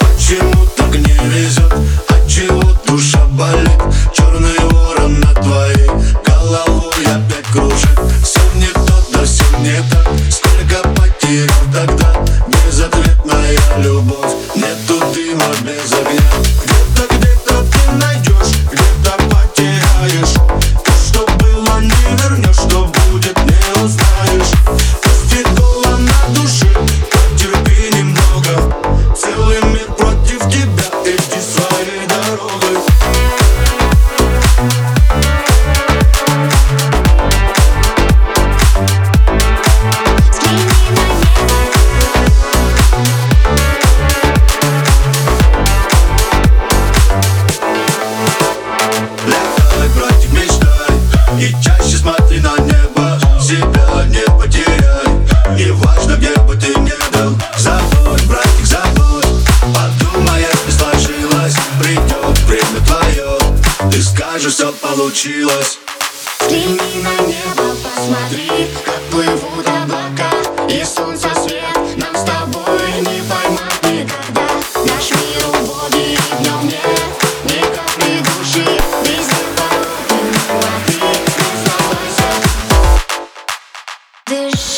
Почему так не везет, от а чего душа болит. Все не так. Сколько потерял тогда. Безответная любовь. же все получилось. Взгляни на небо, посмотри, как плывут облака И солнце свет нам с тобой не поймать никогда. Наш мир убогий, и в нем нет ни капли души Везде пороги, но ты оставайся Дыши.